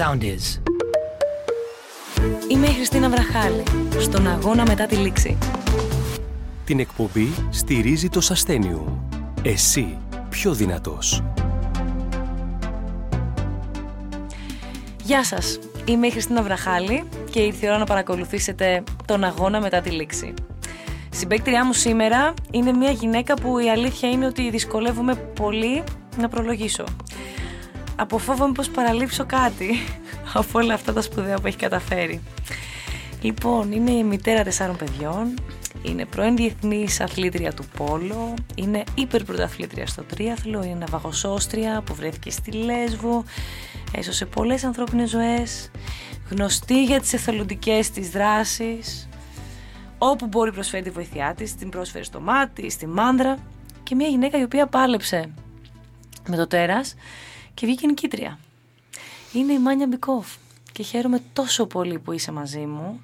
sound is. Είμαι η Χριστίνα Βραχάλη, στον αγώνα μετά τη λήξη. Την εκπομπή στηρίζει το Σαστένιου. Εσύ πιο δυνατός. Γεια σας, είμαι η Χριστίνα Βραχάλη και ήρθε η ώρα να παρακολουθήσετε τον αγώνα μετά τη λήξη. Συμπαίκτριά μου σήμερα είναι μια γυναίκα που η αλήθεια είναι ότι δυσκολεύομαι πολύ να προλογίσω. Αποφόβομαι πως παραλείψω κάτι από όλα αυτά τα σπουδαία που έχει καταφέρει. Λοιπόν, είναι η μητέρα τεσσάρων παιδιών, είναι πρώην διεθνής αθλήτρια του Πόλο, είναι υπερπρωταθλήτρια στο τρίαθλο, είναι ναυαγοσώστρια που βρέθηκε στη Λέσβο, έσωσε πολλές ανθρώπινες ζωές, γνωστή για τις εθελοντικές της δράσεις, όπου μπορεί προσφέρει τη βοήθειά της, την πρόσφερε στο μάτι, στη μάνδρα και μια γυναίκα η οποία πάλεψε με το τέρας και βγήκε νικήτρια. Είναι η Μάνια Μπικόφ και χαίρομαι τόσο πολύ που είσαι μαζί μου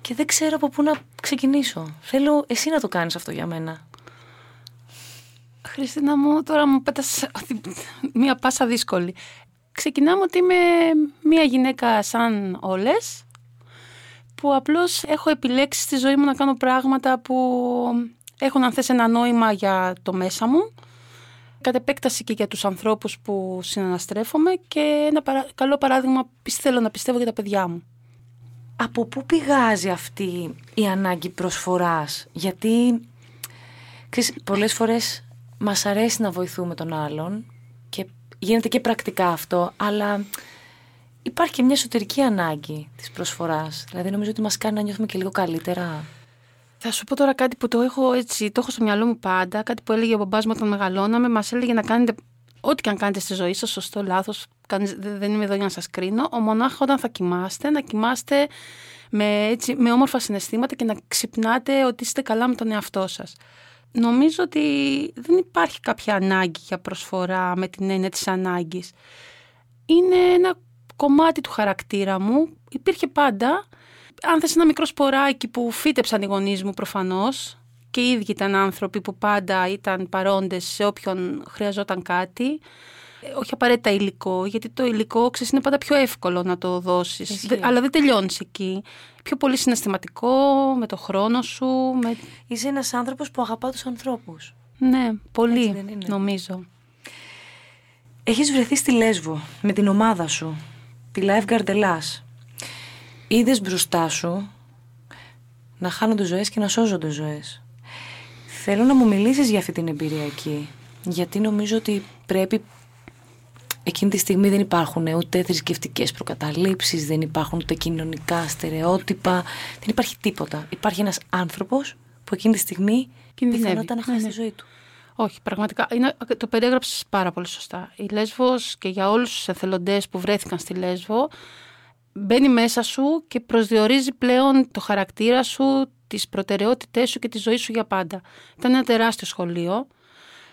και δεν ξέρω από πού να ξεκινήσω. Θέλω εσύ να το κάνεις αυτό για μένα. Χριστίνα μου, τώρα μου πέτας μια πάσα δύσκολη. Ξεκινάμε ότι είμαι μια γυναίκα σαν όλες που απλώς έχω επιλέξει στη ζωή μου να κάνω πράγματα που έχουν αν θες ένα νόημα για το μέσα μου κατ' επέκταση και για τους ανθρώπους που συναναστρέφομαι και ένα καλό παράδειγμα θέλω να πιστεύω για τα παιδιά μου. Από πού πηγάζει αυτή η ανάγκη προσφοράς, γιατί ξέρεις, πολλές φορές μας αρέσει να βοηθούμε τον άλλον και γίνεται και πρακτικά αυτό, αλλά υπάρχει και μια εσωτερική ανάγκη της προσφοράς. Δηλαδή νομίζω ότι μας κάνει να νιώθουμε και λίγο καλύτερα. Θα σου πω τώρα κάτι που το έχω έτσι, το έχω στο μυαλό μου πάντα, κάτι που έλεγε ο μπαμπάς μου όταν μεγαλώναμε, μας έλεγε να κάνετε ό,τι και αν κάνετε στη ζωή σας, σωστό, λάθος, δεν είμαι εδώ για να σας κρίνω, ο μονάχα όταν θα κοιμάστε, να κοιμάστε με, έτσι, με όμορφα συναισθήματα και να ξυπνάτε ότι είστε καλά με τον εαυτό σας. Νομίζω ότι δεν υπάρχει κάποια ανάγκη για προσφορά με την έννοια της ανάγκης. Είναι ένα κομμάτι του χαρακτήρα μου, υπήρχε πάντα, αν θες ένα μικρό σποράκι που φύτεψαν οι γονείς μου προφανώς και οι ίδιοι ήταν άνθρωποι που πάντα ήταν παρόντες σε όποιον χρειαζόταν κάτι. Όχι απαραίτητα υλικό, γιατί το υλικό ξέρεις, είναι πάντα πιο εύκολο να το δώσεις. αλλά δεν τελειώνεις εκεί. Πιο πολύ συναισθηματικό, με το χρόνο σου. Με... Είσαι ένας άνθρωπος που αγαπά τους ανθρώπους. Ναι, πολύ νομίζω. Έχεις βρεθεί στη Λέσβο με την ομάδα σου, τη Lifeguard Ελλάς είδες μπροστά σου να χάνονται ζωές και να σώζονται ζωές. Θέλω να μου μιλήσεις για αυτή την εμπειρία εκεί, γιατί νομίζω ότι πρέπει εκείνη τη στιγμή δεν υπάρχουν ούτε θρησκευτικές προκαταλήψεις, δεν υπάρχουν ούτε κοινωνικά στερεότυπα, δεν υπάρχει τίποτα. Υπάρχει ένας άνθρωπος που εκείνη τη στιγμή πιθανόταν να χάσει ναι, τη ναι. ζωή του. Όχι, πραγματικά. Είναι, το περιέγραψες πάρα πολύ σωστά. Η Λέσβος και για όλους τους εθελοντές που βρέθηκαν στη Λέσβο μπαίνει μέσα σου και προσδιορίζει πλέον το χαρακτήρα σου, τις προτεραιότητές σου και τη ζωή σου για πάντα. Ήταν ένα τεράστιο σχολείο.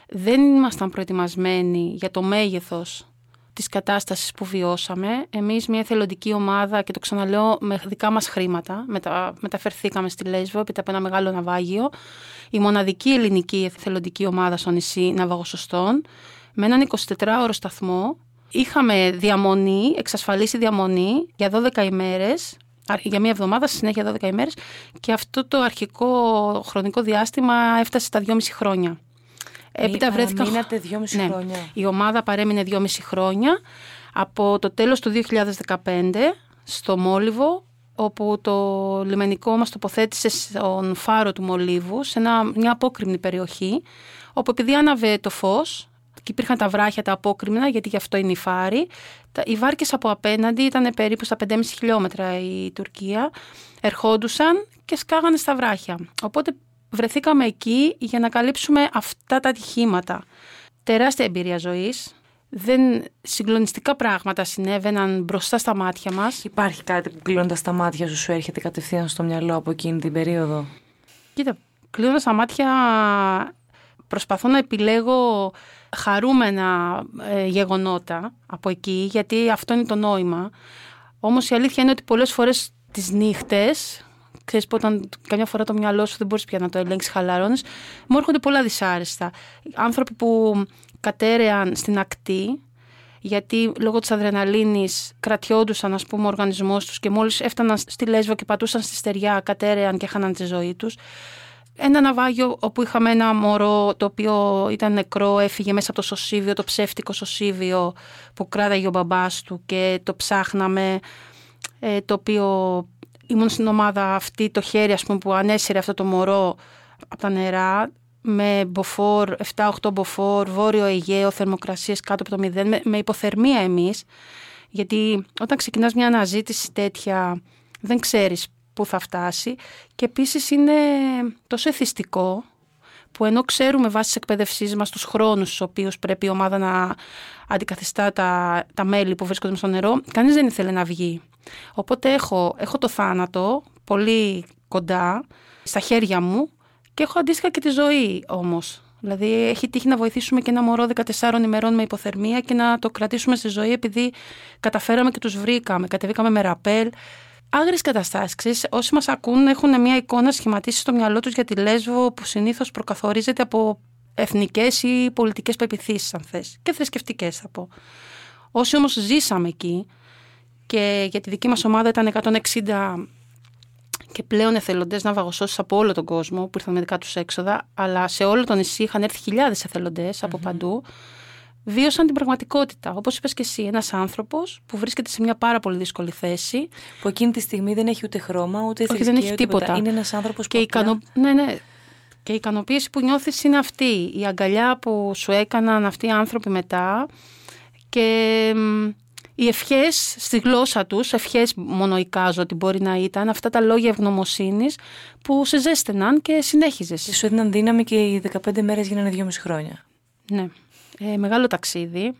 Δεν ήμασταν προετοιμασμένοι για το μέγεθος της κατάστασης που βιώσαμε. Εμείς μια εθελοντική ομάδα και το ξαναλέω με δικά μας χρήματα μετα... μεταφερθήκαμε στη Λέσβο έπειτα από ένα μεγάλο ναυάγιο. Η μοναδική ελληνική εθελοντική ομάδα στο νησί Ναυαγοσωστών με έναν 24ωρο σταθμό Είχαμε διαμονή, εξασφαλίσει διαμονή για 12 ημέρες, για μία εβδομάδα, στη συνέχεια 12 ημέρες και αυτό το αρχικό χρονικό διάστημα έφτασε στα 2,5 χρόνια. Έπειτα βρέθηκα... Μείνατε 2,5 ναι, χρόνια. Η ομάδα παρέμεινε 2,5 χρόνια από το τέλος του 2015 στο Μόλιβο όπου το λιμενικό μας τοποθέτησε στον φάρο του Μολύβου σε μια απόκρημνη περιοχή όπου επειδή άναβε το φως και υπήρχαν τα βράχια τα απόκριμνα, γιατί γι' αυτό είναι η Φάρη. Οι βάρκες από απέναντι ήταν περίπου στα 5,5 χιλιόμετρα η Τουρκία. Ερχόντουσαν και σκάγανε στα βράχια. Οπότε βρεθήκαμε εκεί για να καλύψουμε αυτά τα ατυχήματα. Τεράστια εμπειρία ζωής. Δεν συγκλονιστικά πράγματα συνέβαιναν μπροστά στα μάτια μας. Υπάρχει κάτι που κλείνοντα τα μάτια σου σου έρχεται κατευθείαν στο μυαλό από εκείνη την περίοδο; Κοίτα, κλείνοντας τα μάτια προσπαθώ να επιλέγω χαρούμενα ε, γεγονότα από εκεί, γιατί αυτό είναι το νόημα. Όμως η αλήθεια είναι ότι πολλές φορές τις νύχτες, ξέρεις που όταν καμιά φορά το μυαλό σου δεν μπορείς πια να το ελέγξεις χαλαρώνεις, μου έρχονται πολλά δυσάρεστα. Άνθρωποι που κατέρεαν στην ακτή, γιατί λόγω της αδρεναλίνης κρατιόντουσαν ας πούμε ο οργανισμός τους και μόλις έφταναν στη Λέσβο και πατούσαν στη στεριά κατέρεαν και χάναν τη ζωή τους. Ένα ναυάγιο όπου είχαμε ένα μωρό το οποίο ήταν νεκρό, έφυγε μέσα από το σωσίβιο, το ψεύτικο σωσίβιο που κράταγε ο μπαμπάς του και το ψάχναμε, ε, το οποίο ήμουν στην ομάδα αυτή το χέρι ας πούμε, που ανέσυρε αυτό το μωρό από τα νερά με μποφόρ, 7-8 μποφόρ, βόρειο Αιγαίο, θερμοκρασίες κάτω από το 0, με, με υποθερμία εμείς, γιατί όταν ξεκινάς μια αναζήτηση τέτοια δεν ξέρεις πού θα φτάσει και επίσης είναι τόσο εθιστικό που ενώ ξέρουμε βάσεις τη εκπαίδευσής μας τους χρόνους στους οποίους πρέπει η ομάδα να αντικαθιστά τα, τα μέλη που βρίσκονται στο νερό, κανείς δεν ήθελε να βγει. Οπότε έχω, έχω το θάνατο πολύ κοντά στα χέρια μου και έχω αντίστοιχα και τη ζωή όμως. Δηλαδή, έχει τύχει να βοηθήσουμε και ένα μωρό 14 ημερών με υποθερμία και να το κρατήσουμε στη ζωή επειδή καταφέραμε και τους βρήκαμε. Κατεβήκαμε με ραπέλ. Άγριες καταστάσεις. Όσοι μας ακούν έχουν μια εικόνα σχηματίσει στο μυαλό τους για τη Λέσβο που συνήθως προκαθορίζεται από εθνικές ή πολιτικές πεπιθήσεις, αν θες. Και θρησκευτικές, θα πω. Όσοι όμως ζήσαμε εκεί και για τη δική μας ομάδα ήταν 160 και πλέον εθελοντές ναυαγοσώσει από όλο τον κόσμο που ήρθαν με δικά τους έξοδα, αλλά σε όλο το νησί είχαν έρθει χιλιάδες εθελοντές από παντού. Βίωσαν την πραγματικότητα. Όπως είπες και εσύ, ένας άνθρωπος που βρίσκεται σε μια πάρα πολύ δύσκολη θέση. Που εκείνη τη στιγμή δεν έχει ούτε χρώμα, ούτε Όχι, δεν έχει τίποτα. Είναι ένας άνθρωπος που. Και, ικανο... ναι, ναι. και η ικανοποίηση που νιώθεις είναι αυτή. Η αγκαλιά που σου έκαναν αυτοί οι άνθρωποι μετά. Και οι ευχές στη γλώσσα τους, ευχές μονοϊκάζω ότι μπορεί να ήταν, αυτά τα λόγια ευγνωμοσύνης που σε ζέστεναν και συνέχιζες. Και σου έδιναν δύναμη και οι 15 μέρες γίνανε 2,5 χρόνια. Ναι. Ε, μεγάλο ταξίδι.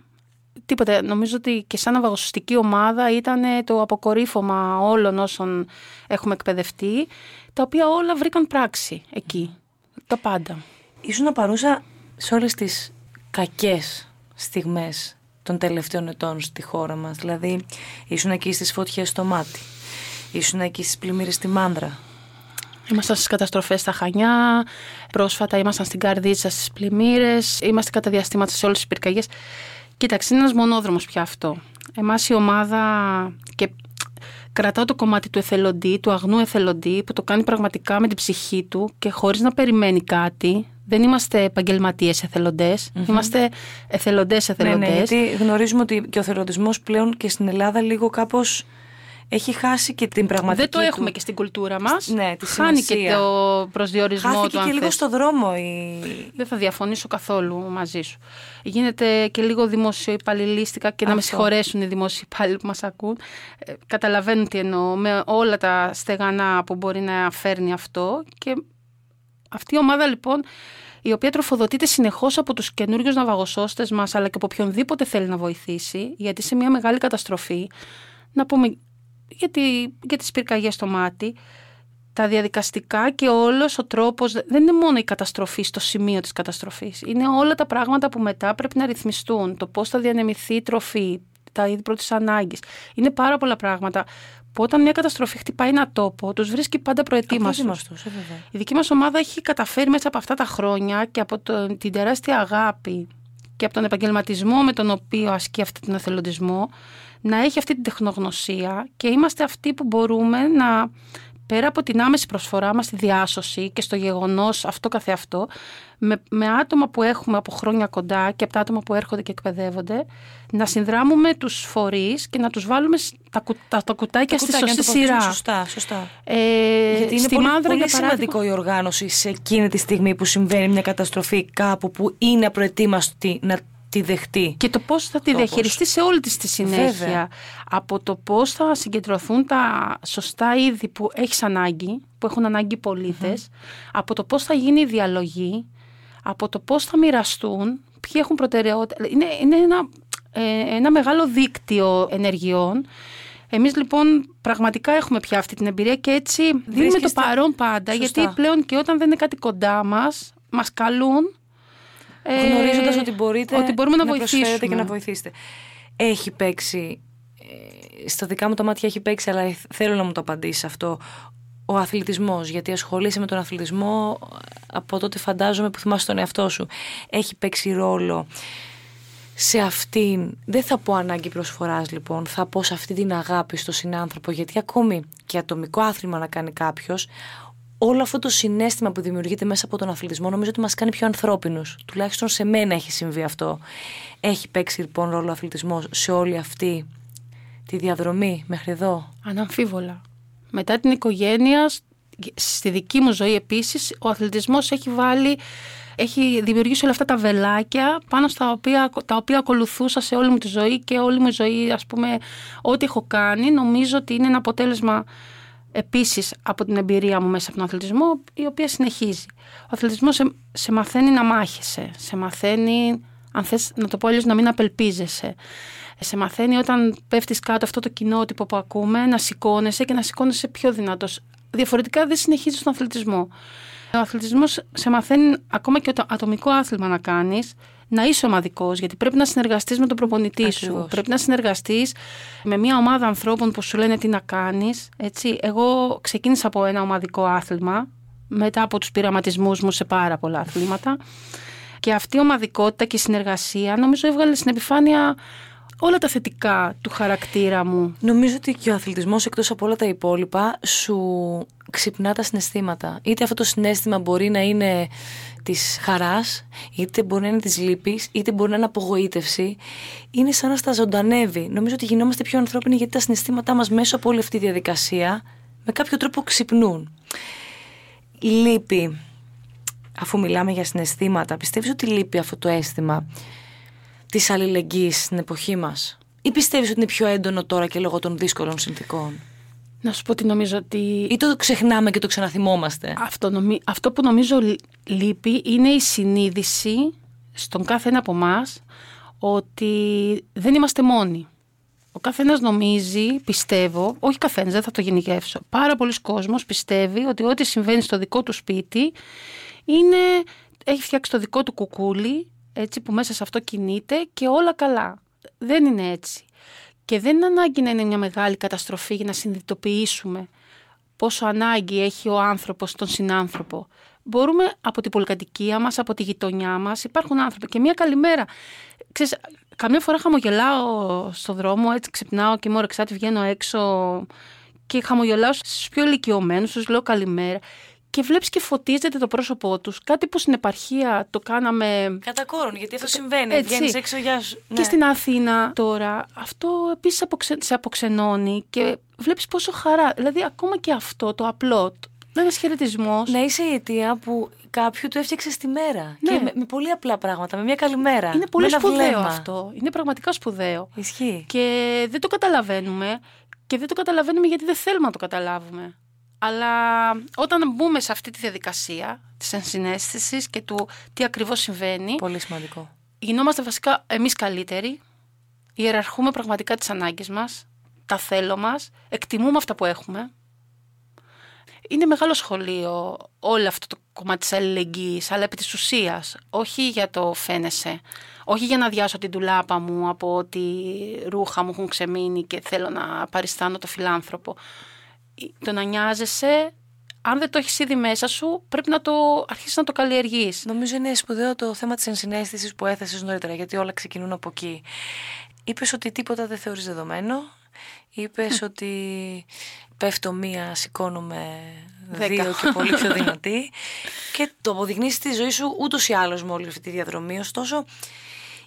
Τίποτε. Νομίζω ότι και σαν ναυαγοσωστική ομάδα ήταν το αποκορύφωμα όλων όσων έχουμε εκπαιδευτεί, τα οποία όλα βρήκαν πράξη εκεί. Τα πάντα. Ήσουν παρούσα σε όλες τις κακές στιγμές των τελευταίων ετών στη χώρα μας. Δηλαδή, ήσουν εκεί στις φωτιές στο μάτι. Ήσουν εκεί στις πλημμύρες στη Μάνδρα. Ήμασταν στις καταστροφές στα Χανιά, πρόσφατα ήμασταν στην Καρδίτσα στις πλημμύρες, είμαστε κατά διαστήματα σε όλες τις πυρκαγιές. Κοίταξε, είναι ένας μονόδρομος πια αυτό. Εμάς η ομάδα και κρατάω το κομμάτι του εθελοντή, του αγνού εθελοντή που το κάνει πραγματικά με την ψυχή του και χωρίς να περιμένει κάτι, δεν είμαστε επαγγελματίες εθελοντές. Mm-hmm. Είμαστε εθελοντές εθελοντέ. Ναι, ναι, γιατί γνωρίζουμε ότι και ο εθελοντισμός πλέον και στην Ελλάδα λίγο κάπως έχει χάσει και την πραγματική. Δεν το έχουμε και στην κουλτούρα μας. Ναι, τη Χάνει και το προσδιορισμό Χάθηκε του. και λίγο στο δρόμο. Η... Δεν θα διαφωνήσω καθόλου μαζί σου. Γίνεται και λίγο δημοσιοϊπαλληλίστικα και Αυτό. να με συγχωρέσουν οι δημοσιοϊπάλληλοι που μας ακούν. Ε, καταλαβαίνουν τι εννοώ. Με όλα τα στεγανά που μπορεί να φέρνει αυτό. Και αυτή η ομάδα λοιπόν η οποία τροφοδοτείται συνεχώς από τους καινούριους ναυαγοσώστες μας αλλά και από οποιονδήποτε θέλει να βοηθήσει γιατί σε μια μεγάλη καταστροφή να πούμε γιατί, για τις πυρκαγιές στο μάτι τα διαδικαστικά και όλος ο τρόπος δεν είναι μόνο η καταστροφή στο σημείο της καταστροφής είναι όλα τα πράγματα που μετά πρέπει να ρυθμιστούν το πώς θα διανεμηθεί η τροφή τα είδη πρώτης ανάγκης. Είναι πάρα πολλά πράγματα που όταν μια καταστροφή χτυπάει ένα τόπο, τους βρίσκει πάντα προετοίμαστου. Ε, η δική μας ομάδα έχει καταφέρει μέσα από αυτά τα χρόνια και από το, την τεράστια αγάπη και από τον επαγγελματισμό με τον οποίο ασκεί αυτή τον εθελοντισμό να έχει αυτή την τεχνογνωσία και είμαστε αυτοί που μπορούμε να πέρα από την άμεση προσφορά μας στη διάσωση και στο γεγονός αυτό καθεαυτό, με, με άτομα που έχουμε από χρόνια κοντά και από τα άτομα που έρχονται και εκπαιδεύονται, να συνδράμουμε τους φορείς και να τους βάλουμε τα, τα, τα κουτάκια στη σωστή σειρά. Σωστά, σωστά. Ε, Γιατί είναι πολύ, πολύ σημαντικό η οργάνωση σε εκείνη τη στιγμή που συμβαίνει μια καταστροφή κάπου που είναι απροετοίμαστη να τη δεχτεί. Και το πώς θα τη διαχειριστεί σε όλη της τη συνέχεια. Από το πώς θα συγκεντρωθούν τα σωστά είδη που έχεις ανάγκη, που έχουν ανάγκη από το πώς θα γίνει η διαλογή, από το πώς θα μοιραστούν, ποιοι έχουν προτεραιότητα. Είναι, είναι ένα, ε, ένα μεγάλο δίκτυο ενεργειών. Εμείς λοιπόν πραγματικά έχουμε πια αυτή την εμπειρία και έτσι δίνουμε το παρόν πάντα, γιατί πλέον και όταν δεν είναι κάτι κοντά μας, μας καλούν ε, Γνωρίζοντας ότι μπορείτε ότι μπορούμε να, να βοηθήσουμε και να βοηθήσετε. Έχει παίξει, ε, στα δικά μου τα μάτια έχει παίξει, αλλά θέλω να μου το απαντήσει αυτό, ο αθλητισμός, γιατί ασχολείσαι με τον αθλητισμό από τότε φαντάζομαι που θυμάσαι τον εαυτό σου. Έχει παίξει ρόλο σε αυτήν, δεν θα πω ανάγκη προσφοράς λοιπόν, θα πω σε αυτή την αγάπη στο συνάνθρωπο, γιατί ακόμη και ατομικό άθλημα να κάνει κάποιος, όλο αυτό το συνέστημα που δημιουργείται μέσα από τον αθλητισμό νομίζω ότι μας κάνει πιο ανθρώπινους. Τουλάχιστον σε μένα έχει συμβεί αυτό. Έχει παίξει λοιπόν ρόλο ο αθλητισμός σε όλη αυτή τη διαδρομή μέχρι εδώ; Αναμφίβολα. Μετά την οικογένεια, στη δική μου ζωή επίσης, ο αθλητισμός έχει βάλει έχει δημιουργήσει όλα αυτά τα βελάκια πάνω στα οποία, τα οποία ακολουθούσα σε όλη μου τη ζωή και όλη μου η ζωή, ας πούμε, ό,τι έχω κάνει, νομίζω ότι είναι ένα αποτέλεσμα επίσης από την εμπειρία μου μέσα από τον αθλητισμό, η οποία συνεχίζει. Ο αθλητισμός σε, σε μαθαίνει να μάχεσαι, σε μαθαίνει, αν θες να το πω αλλιώς, να μην απελπίζεσαι. Σε μαθαίνει όταν πέφτεις κάτω αυτό το κοινότυπο που ακούμε, να σηκώνεσαι και να σηκώνεσαι πιο δυνατός. Διαφορετικά δεν συνεχίζεις τον αθλητισμό. Ο αθλητισμός σε μαθαίνει ακόμα και το ατομικό άθλημα να κάνεις, να είσαι ομαδικός, γιατί πρέπει να συνεργαστείς με τον προπονητή σου. Πρέπει να συνεργαστείς με μια ομάδα ανθρώπων που σου λένε τι να κάνεις. Εγώ ξεκίνησα από ένα ομαδικό άθλημα μετά από τους πειραματισμούς μου σε πάρα πολλά αθλήματα. Και αυτή η ομαδικότητα και η συνεργασία νομίζω έβγαλε στην επιφάνεια όλα τα θετικά του χαρακτήρα μου. Νομίζω ότι και ο αθλητισμός εκτός από όλα τα υπόλοιπα σου ξυπνά τα συναισθήματα. Είτε αυτό το συνέστημα μπορεί να είναι της χαράς, είτε μπορεί να είναι της λύπης, είτε μπορεί να είναι απογοήτευση. Είναι σαν να στα ζωντανεύει. Νομίζω ότι γινόμαστε πιο ανθρώπινοι γιατί τα συναισθήματά μας μέσω από όλη αυτή τη διαδικασία με κάποιο τρόπο ξυπνούν. Λύπη. Αφού μιλάμε για συναισθήματα, πιστεύεις ότι λείπει αυτό το αίσθημα; Της αλληλεγγύης στην εποχή μας, ή πιστεύεις ότι είναι πιο έντονο τώρα και λόγω των δύσκολων συνθήκων; Να σου πω ότι νομίζω ότι. ή το ξεχνάμε και το ξαναθυμόμαστε; Αυτό, Αυτό που νομίζω λείπει είναι η συνείδηση στον κάθε ένα από εμάς ότι δεν είμαστε μόνοι. Ο καθένας νομίζει, πιστεύω, όχι καθένας, δεν θα το γενικεύσω. Πάρα πολλοί κόσμος πιστεύει ότι ό,τι συμβαίνει στο δικό του σπίτι είναι, έχει φτιάξει το δικό του κουκούλι έτσι που μέσα σε αυτό κινείται και όλα καλά. Δεν είναι έτσι. Και δεν είναι ανάγκη να είναι μια μεγάλη καταστροφή για να συνειδητοποιήσουμε πόσο ανάγκη έχει ο άνθρωπος τον συνάνθρωπο. Μπορούμε από την πολυκατοικία μας, από τη γειτονιά μας, υπάρχουν άνθρωποι και μια καλημέρα. Ξέρεις, καμιά φορά χαμογελάω στον δρόμο, έτσι ξυπνάω και μου όρεξάτη βγαίνω έξω και χαμογελάω στους πιο ηλικιωμένους, τους λέω καλημέρα και βλέπεις και φωτίζεται το πρόσωπό τους. Κάτι που στην επαρχία το κάναμε. Κατά κόρον, γιατί αυτό συμβαίνει. Βγαίνεις έξω για. Ναι. Και στην Αθήνα τώρα αυτό επίσης αποξε... σε αποξενώνει και βλέπεις πόσο χαρά. Δηλαδή, ακόμα και αυτό το απλό. Ένας χαιρετισμός. Να είσαι η αιτία που κάποιου του έφτιαξες τη μέρα. Ναι. Και με, με, πολύ απλά πράγματα, με μια καλημέρα. Είναι πολύ σπουδαίο αυτό. Είναι πραγματικά σπουδαίο. Ισχύει. Και δεν το καταλαβαίνουμε. Και δεν το καταλαβαίνουμε γιατί δεν θέλουμε να το καταλάβουμε. Αλλά όταν μπούμε σε αυτή τη διαδικασία της ενσυναίσθησης και του τι ακριβώς συμβαίνει... Πολύ σημαντικό. Γινόμαστε βασικά εμείς καλύτεροι, ιεραρχούμε πραγματικά τις ανάγκες μας, τα θέλω μας, εκτιμούμε αυτά που έχουμε. Είναι μεγάλο σχολείο όλο αυτό το κομμάτι της αλληλεγγύης, αλλά επί της ουσίας, όχι για το φαίνεσαι, όχι για να διάσω την τουλάπα μου από ότι ρούχα μου έχουν ξεμείνει και θέλω να παριστάνω το φιλάνθρωπο το να νοιάζεσαι, αν δεν το έχεις ήδη μέσα σου, πρέπει να το αρχίσεις να το καλλιεργείς. Νομίζω είναι σπουδαίο το θέμα της ενσυναίσθησης που έθεσες νωρίτερα, γιατί όλα ξεκινούν από εκεί. Είπες ότι τίποτα δεν θεωρείς δεδομένο. Είπες ότι πέφτω μία, σηκώνομαι δύο και πολύ πιο δυνατή. και το αποδεικνύεις στη ζωή σου ούτως ή άλλως με όλη αυτή τη διαδρομή. Ωστόσο,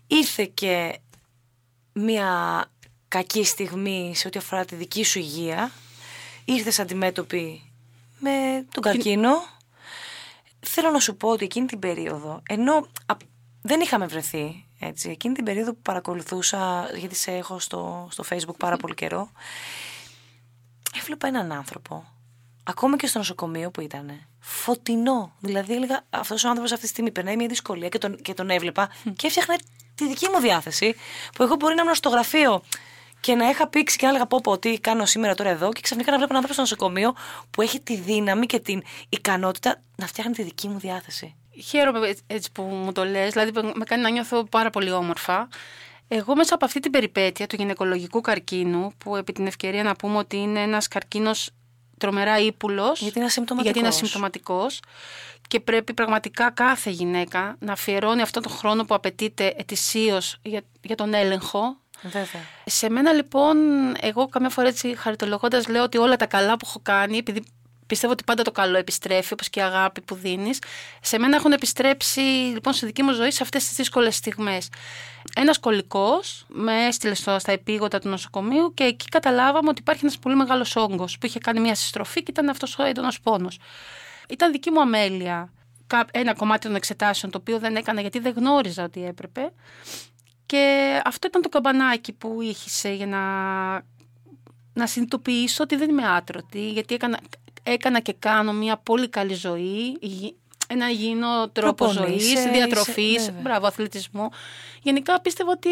ήρθε και μία κακή στιγμή σε ό,τι αφορά τη δική σου υγεία ήρθες αντιμέτωπη με τον καρκίνο. Θέλω να σου πω ότι εκείνη την περίοδο, ενώ δεν είχαμε βρεθεί, έτσι, εκείνη την περίοδο που παρακολουθούσα, γιατί σε έχω στο, στο facebook πάρα πολύ καιρό, έβλεπα έναν άνθρωπο, ακόμα και στο νοσοκομείο που ήταν, φωτεινό. Δηλαδή έλεγα, αυτός ο άνθρωπος αυτή τη στιγμή περνάει μια δυσκολία και τον, και τον έβλεπα και έφτιαχνα τη δική μου διάθεση, που εγώ μπορεί να ήμουν στο γραφείο και να είχα πήξει και να έλεγα πω, πω τι κάνω σήμερα τώρα εδώ και ξαφνικά να βλέπω έναν άνθρωπο στο νοσοκομείο που έχει τη δύναμη και την ικανότητα να φτιάχνει τη δική μου διάθεση. Χαίρομαι έτσι που μου το λες, δηλαδή με κάνει να νιώθω πάρα πολύ όμορφα. Εγώ μέσα από αυτή την περιπέτεια του γυναικολογικού καρκίνου, που επί την ευκαιρία να πούμε ότι είναι ένας καρκίνος τρομερά ύπουλος. Γιατί είναι ασυμπτωματικός. Γιατί είναι ασυμπτωματικός και πρέπει πραγματικά κάθε γυναίκα να αφιερώνει αυτόν τον χρόνο που απαιτείται ετησίως για, για τον έλεγχο. Βέβαια. Σε μένα λοιπόν, εγώ καμιά φορά έτσι χαριτολογώντας λέω ότι όλα τα καλά που έχω κάνει, επειδή πιστεύω ότι πάντα το καλό επιστρέφει, όπως και η αγάπη που δίνεις, σε μένα έχουν επιστρέψει λοιπόν στη δική μου ζωή σε αυτές τις δύσκολες στιγμές. Ένας κολλικός με έστειλε στο, στα επίγοντα του νοσοκομείου και εκεί καταλάβαμε ότι υπάρχει ένας πολύ μεγάλος όγκος που είχε κάνει μια συστροφή και ήταν αυτός ο έντονος πόνος. Ήταν δική μου αμέλεια ένα κομμάτι των εξετάσεων το οποίο δεν έκανα γιατί δεν γνώριζα ότι έπρεπε και αυτό ήταν το καμπανάκι που ήχησε για να, να συνειδητοποιήσω ότι δεν είμαι άτρωτη γιατί έκανα, έκανα και κάνω μια πολύ καλή ζωή ένα υγιεινό τρόπο ζωής, διατροφής, μπράβο, αθλητισμό. Γενικά πίστευα ότι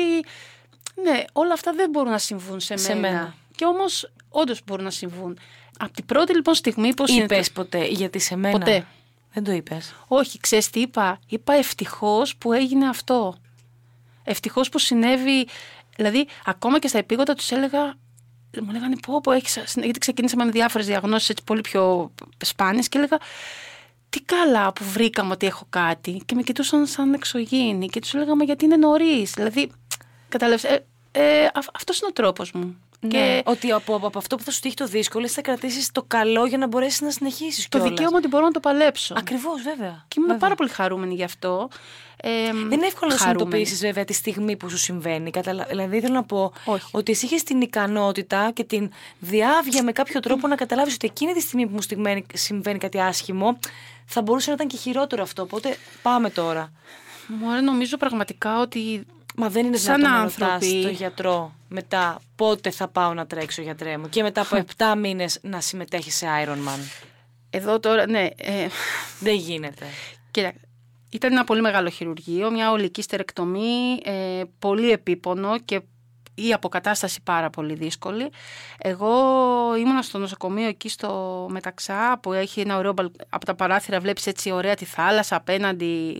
ναι, όλα αυτά δεν μπορούν να συμβούν σε, σε μένα. μένα. Και όμως όντως μπορούν να συμβούν. Από την πρώτη λοιπόν στιγμή που Είπες ποτέ, γιατί σε μένα. Ποτέ. Δεν το είπες. Όχι, ξέρεις τι είπα; Είπα ευτυχώς που έγινε αυτό. Ευτυχώς που συνέβη. Δηλαδή, ακόμα και στα επίγοντα τους έλεγα. Μου λέγανε πω, πω έχεις... Γιατί ξεκινήσαμε με διάφορες διαγνώσεις πολύ πιο σπάνιες και έλεγα. Τι καλά που βρήκαμε ότι έχω κάτι. Και με κοιτούσαν σαν εξωγήινη. Και τους έλεγα, Μα γιατί είναι νωρίς. Δηλαδή, καταλαβαίνετε. Ε, ε, αυτός είναι ο τρόπος μου. Ναι, και... Ότι από, από, αυτό που θα σου τύχει το δύσκολο, θα κρατήσεις το καλό για να μπορέσεις να συνεχίσεις. Το δικαίωμα ότι μπορώ να το παλέψω. Ακριβώς, βέβαια. Και ήμουν πάρα πολύ χαρούμενη γι' αυτό. Ε, δεν είναι εύκολο να συνειδητοποιήσεις βέβαια τη στιγμή που σου συμβαίνει. Καταλα... Δηλαδή θέλω να πω Όχι. ότι εσύ είχες την ικανότητα και την διάβια με κάποιο τρόπο να καταλάβεις ότι εκείνη τη στιγμή που μου στιγμένη, συμβαίνει κάτι άσχημο, θα μπορούσε να ήταν και χειρότερο αυτό. Οπότε πάμε τώρα. Μου νομίζω πραγματικά ότι Μα δεν είναι σαν δυνατόν άνθρωποι... να ρωτάς γιατρό μετά πότε θα πάω να τρέξω γιατρέ μου και μετά από 7 μήνες να συμμετέχει σε Ironman. Εδώ τώρα, ναι. Ε, δεν γίνεται. Κοίτα, ήταν ένα πολύ μεγάλο χειρουργείο, μια ολική στερεκτομή, ε, πολύ επίπονο και η αποκατάσταση πάρα πολύ δύσκολη. Εγώ ήμουνα στο νοσοκομείο εκεί στο Μεταξά που έχει ένα ωραίο από τα παράθυρα βλέπεις έτσι ωραία τη θάλασσα απέναντι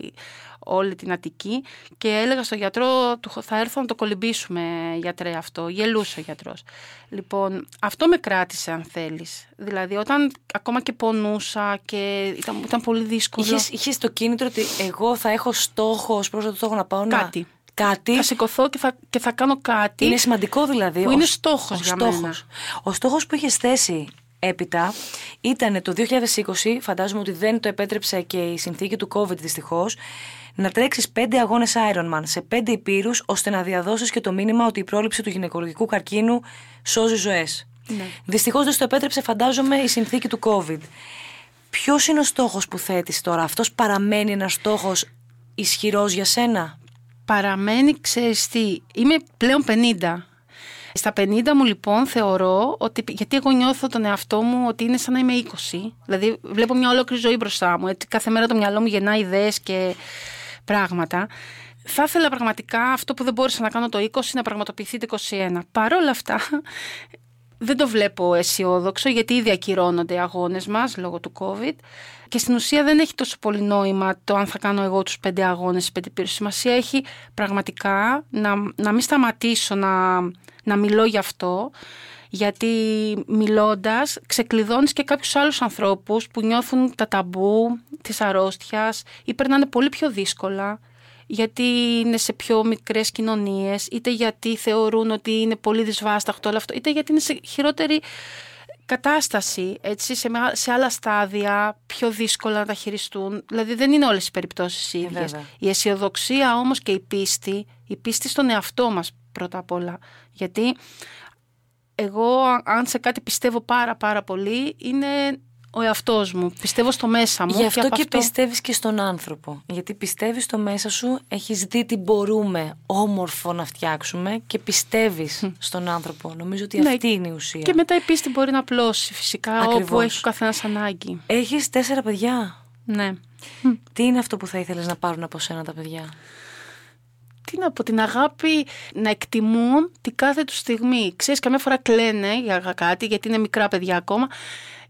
όλη την Αττική και έλεγα στο γιατρό του θα έρθω να το κολυμπήσουμε γιατρέ αυτό. Γελούσε ο γιατρός. Λοιπόν, αυτό με κράτησε αν θέλεις. Δηλαδή όταν ακόμα και πονούσα και ήταν, ήταν πολύ δύσκολο. Είχες, είχες το κίνητρο ότι εγώ θα έχω στόχο ως προς το στόχο να πάω Κάτι. να... Κάτι. Θα σηκωθώ και θα, και θα κάνω κάτι. Είναι σημαντικό δηλαδή. Που ο, είναι στόχος ο για στόχος. μένα. Ο στόχος που είχες θέσει έπειτα ήταν το 2020, φαντάζομαι ότι δεν το επέτρεψε και η συνθήκη του COVID δυστυχώς, να τρέξεις πέντε αγώνες Ironman σε πέντε υπήρους ώστε να διαδώσεις και το μήνυμα ότι η πρόληψη του γυναικολογικού καρκίνου σώζει ζωές. Ναι. Δυστυχώς δεν στο επέτρεψε φαντάζομαι η συνθήκη του COVID. Ποιος είναι ο στόχος που θέτεις τώρα, αυτός παραμένει ένας στόχος ισχυρός για σένα; Παραμένει, ξέρεις τι, είμαι πλέον 50. Στα 50 μου λοιπόν θεωρώ ότι, γιατί εγώ νιώθω τον εαυτό μου ότι είναι σαν να είμαι 20. Δηλαδή βλέπω μια ολόκληρη ζωή μπροστά μου. Έτσι, κάθε μέρα το μυαλό μου γεννά ιδέες και πράγματα. Θα ήθελα πραγματικά αυτό που δεν μπόρεσα να κάνω το 20 να πραγματοποιηθεί το 21. Παρ' όλα αυτά δεν το βλέπω αισιόδοξο γιατί ήδη ακυρώνονται οι αγώνες μας λόγω του COVID και στην ουσία δεν έχει τόσο πολύ νόημα το αν θα κάνω εγώ τους πέντε αγώνες, τις πέντε πύρους. Σημασία έχει πραγματικά να, να μην σταματήσω να, να μιλώ γι' αυτό γιατί μιλώντας ξεκλειδώνεις και κάποιους άλλους ανθρώπους που νιώθουν τα ταμπού της αρρώστιας ή περνάνε πολύ πιο δύσκολα γιατί είναι σε πιο μικρές κοινωνίες είτε γιατί θεωρούν ότι είναι πολύ δυσβάσταχτο όλο αυτό είτε γιατί είναι σε χειρότερη κατάσταση έτσι, σε, σε άλλα στάδια πιο δύσκολα να τα χειριστούν. Δηλαδή δεν είναι όλες οι περιπτώσεις οι ίδιες. βέβαια. η αισιοδοξία όμως και η πίστη η πίστη στον εαυτό μας πρώτα απ' όλα. Γιατί εγώ αν σε κάτι πιστεύω πάρα πάρα πολύ είναι ο εαυτός μου. Πιστεύω στο μέσα μου. Γι' αυτό από και, πιστεύεις και στον άνθρωπο. Γιατί πιστεύεις στο μέσα σου, έχεις δει τι μπορούμε όμορφο να φτιάξουμε και πιστεύεις στον άνθρωπο. Νομίζω ότι Ναι, αυτή είναι η ουσία. Και μετά η πίστη μπορεί να απλώσει φυσικά Ακριβώς. όπου έχει ο καθένας ανάγκη. Έχεις τέσσερα παιδιά; Ναι. Τι είναι αυτό που θα ήθελες να πάρουν από σένα τα παιδιά; Τι να πω, την αγάπη να εκτιμούν την κάθε τους στιγμή. Ξέρεις, καμιά φορά κλαίνε για κάτι, γιατί είναι μικρά παιδιά ακόμα.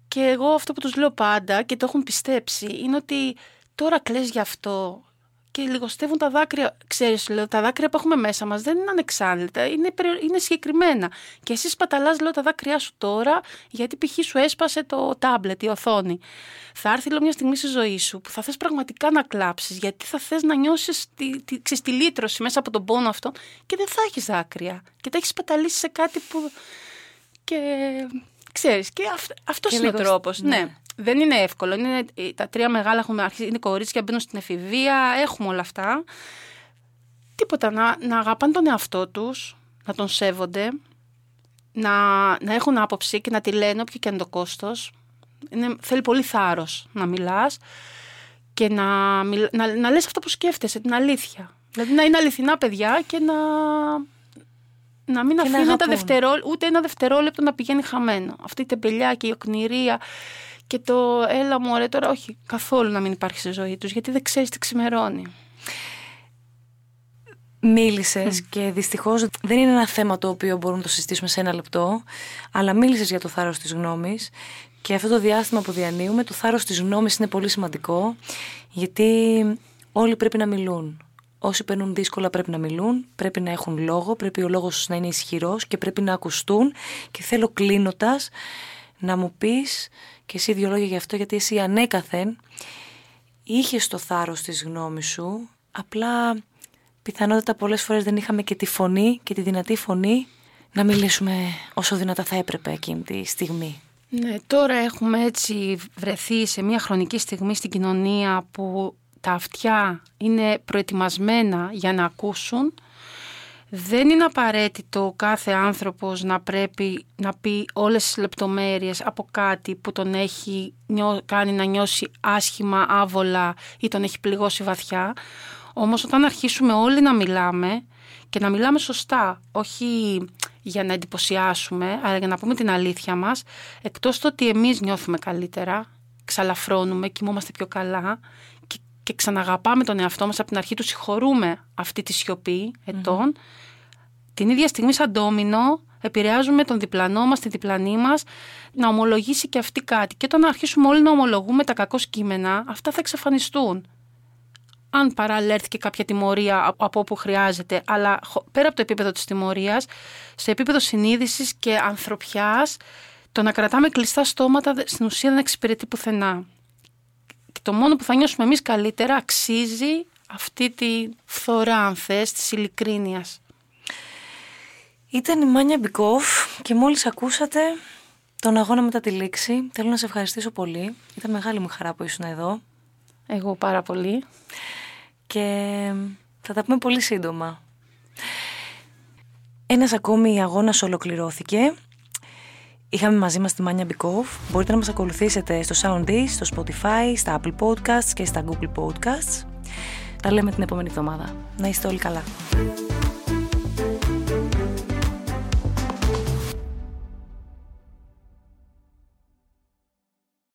Και εγώ αυτό που τους λέω πάντα και το έχουν πιστέψει είναι ότι τώρα κλαις γι' αυτό και λιγοστεύουν τα δάκρυα. Ξέρεις, λέω, τα δάκρυα που έχουμε μέσα μας δεν είναι ανεξάρτητα, είναι, είναι συγκεκριμένα. Και εσύ σπαταλάς, λέω, τα δάκρυά σου τώρα, γιατί π.χ. σου έσπασε το τάμπλετ, η οθόνη. Θα έρθει, λέω, μια στιγμή στη ζωή σου που θα θες πραγματικά να κλάψεις, γιατί θα θες να νιώσεις τη, τη, τη, τη λύτρωση μέσα από τον πόνο αυτό και δεν θα έχεις δάκρυα. Και τα έχεις σπαταλήσει σε κάτι που... Και ξέρεις, και αυ, αυτός είναι ο τρόπος. ναι. ναι δεν είναι εύκολο. Είναι, τα τρία μεγάλα έχουμε αρχίσει, είναι κορίτσια, μπαίνουν στην εφηβεία, έχουμε όλα αυτά. Τίποτα, να, να αγαπάνε τον εαυτό τους, να τον σέβονται, να, να έχουν άποψη και να τη λένε όποιο και είναι το κόστος. Είναι, θέλει πολύ θάρρος να μιλάς και να, να, να λες αυτό που σκέφτεσαι, την αλήθεια. Δηλαδή να είναι αληθινά παιδιά και να, να μην αφήνει ούτε ένα δευτερόλεπτο να πηγαίνει χαμένο. Αυτή η τεμπελιά και η οκνηρία και το έλα μου ωραία τώρα όχι καθόλου να μην υπάρχει στη ζωή τους γιατί δεν ξέρεις τι ξημερώνει. Μίλησες και δυστυχώς δεν είναι ένα θέμα το οποίο μπορούμε να το συζητήσουμε σε ένα λεπτό αλλά μίλησες για το θάρρος της γνώμης και αυτό το διάστημα που διανύουμε το θάρρος της γνώμης είναι πολύ σημαντικό γιατί όλοι πρέπει να μιλούν. Όσοι περνούν δύσκολα πρέπει να μιλούν, πρέπει να έχουν λόγο, πρέπει ο λόγος να είναι ισχυρός και πρέπει να ακουστούν και θέλω κλείνοντας να μου πεις και εσύ δύο λόγια γι' αυτό γιατί εσύ ανέκαθεν είχες το θάρρος της γνώμης σου απλά πιθανότατα πολλές φορές δεν είχαμε και τη φωνή και τη δυνατή φωνή να μιλήσουμε όσο δυνατά θα έπρεπε εκείνη τη στιγμή. Ναι, τώρα έχουμε έτσι βρεθεί σε μια χρονική στιγμή στην κοινωνία που τα αυτιά είναι προετοιμασμένα για να ακούσουν δεν είναι απαραίτητο κάθε άνθρωπος να πρέπει να πει όλες τις λεπτομέρειες από κάτι που τον έχει κάνει να νιώσει άσχημα, άβολα ή τον έχει πληγώσει βαθιά. Όμως όταν αρχίσουμε όλοι να μιλάμε και να μιλάμε σωστά, όχι για να εντυπωσιάσουμε, αλλά για να πούμε την αλήθεια μας, εκτός το ότι εμείς νιώθουμε καλύτερα, ξαλαφρώνουμε, κοιμόμαστε πιο καλά και ξαναγαπάμε τον εαυτό μας. Από την αρχή του συγχωρούμε αυτή τη σιωπή ετών. Την ίδια στιγμή σαν ντόμινο επηρεάζουμε τον διπλανό μας, τη διπλανή μας να ομολογήσει και αυτή κάτι. Και όταν αρχίσουμε όλοι να ομολογούμε τα κακό κείμενα αυτά θα εξαφανιστούν. Αν παράλληλα έρθει και κάποια τιμωρία από όπου χρειάζεται, αλλά πέρα από το επίπεδο της τιμωρίας, σε επίπεδο συνείδησης και ανθρωπιάς, το να κρατάμε κλειστά στόματα στην ουσία δεν εξυπηρετεί πουθενά. και το μόνο που θα νιώσουμε εμείς καλύτερα αξίζει αυτή τη φθορά, αν θες, της ειλικρίνειας. Ήταν η Μάνια Μπικόφ και μόλις ακούσατε τον αγώνα μετά τη λήξη. Θέλω να σε ευχαριστήσω πολύ. Ήταν μεγάλη μου χαρά που ήσουν εδώ. Εγώ πάρα πολύ. Και θα τα πούμε πολύ σύντομα. Ένας ακόμη αγώνας ολοκληρώθηκε Είχαμε μαζί μας τη Μάνια Μπικόφ. Μπορείτε να μας ακολουθήσετε στο Soundees, στο Spotify, στα Apple Podcasts και στα Google Podcasts. Τα λέμε την επόμενη εβδομάδα. Να είστε όλοι καλά.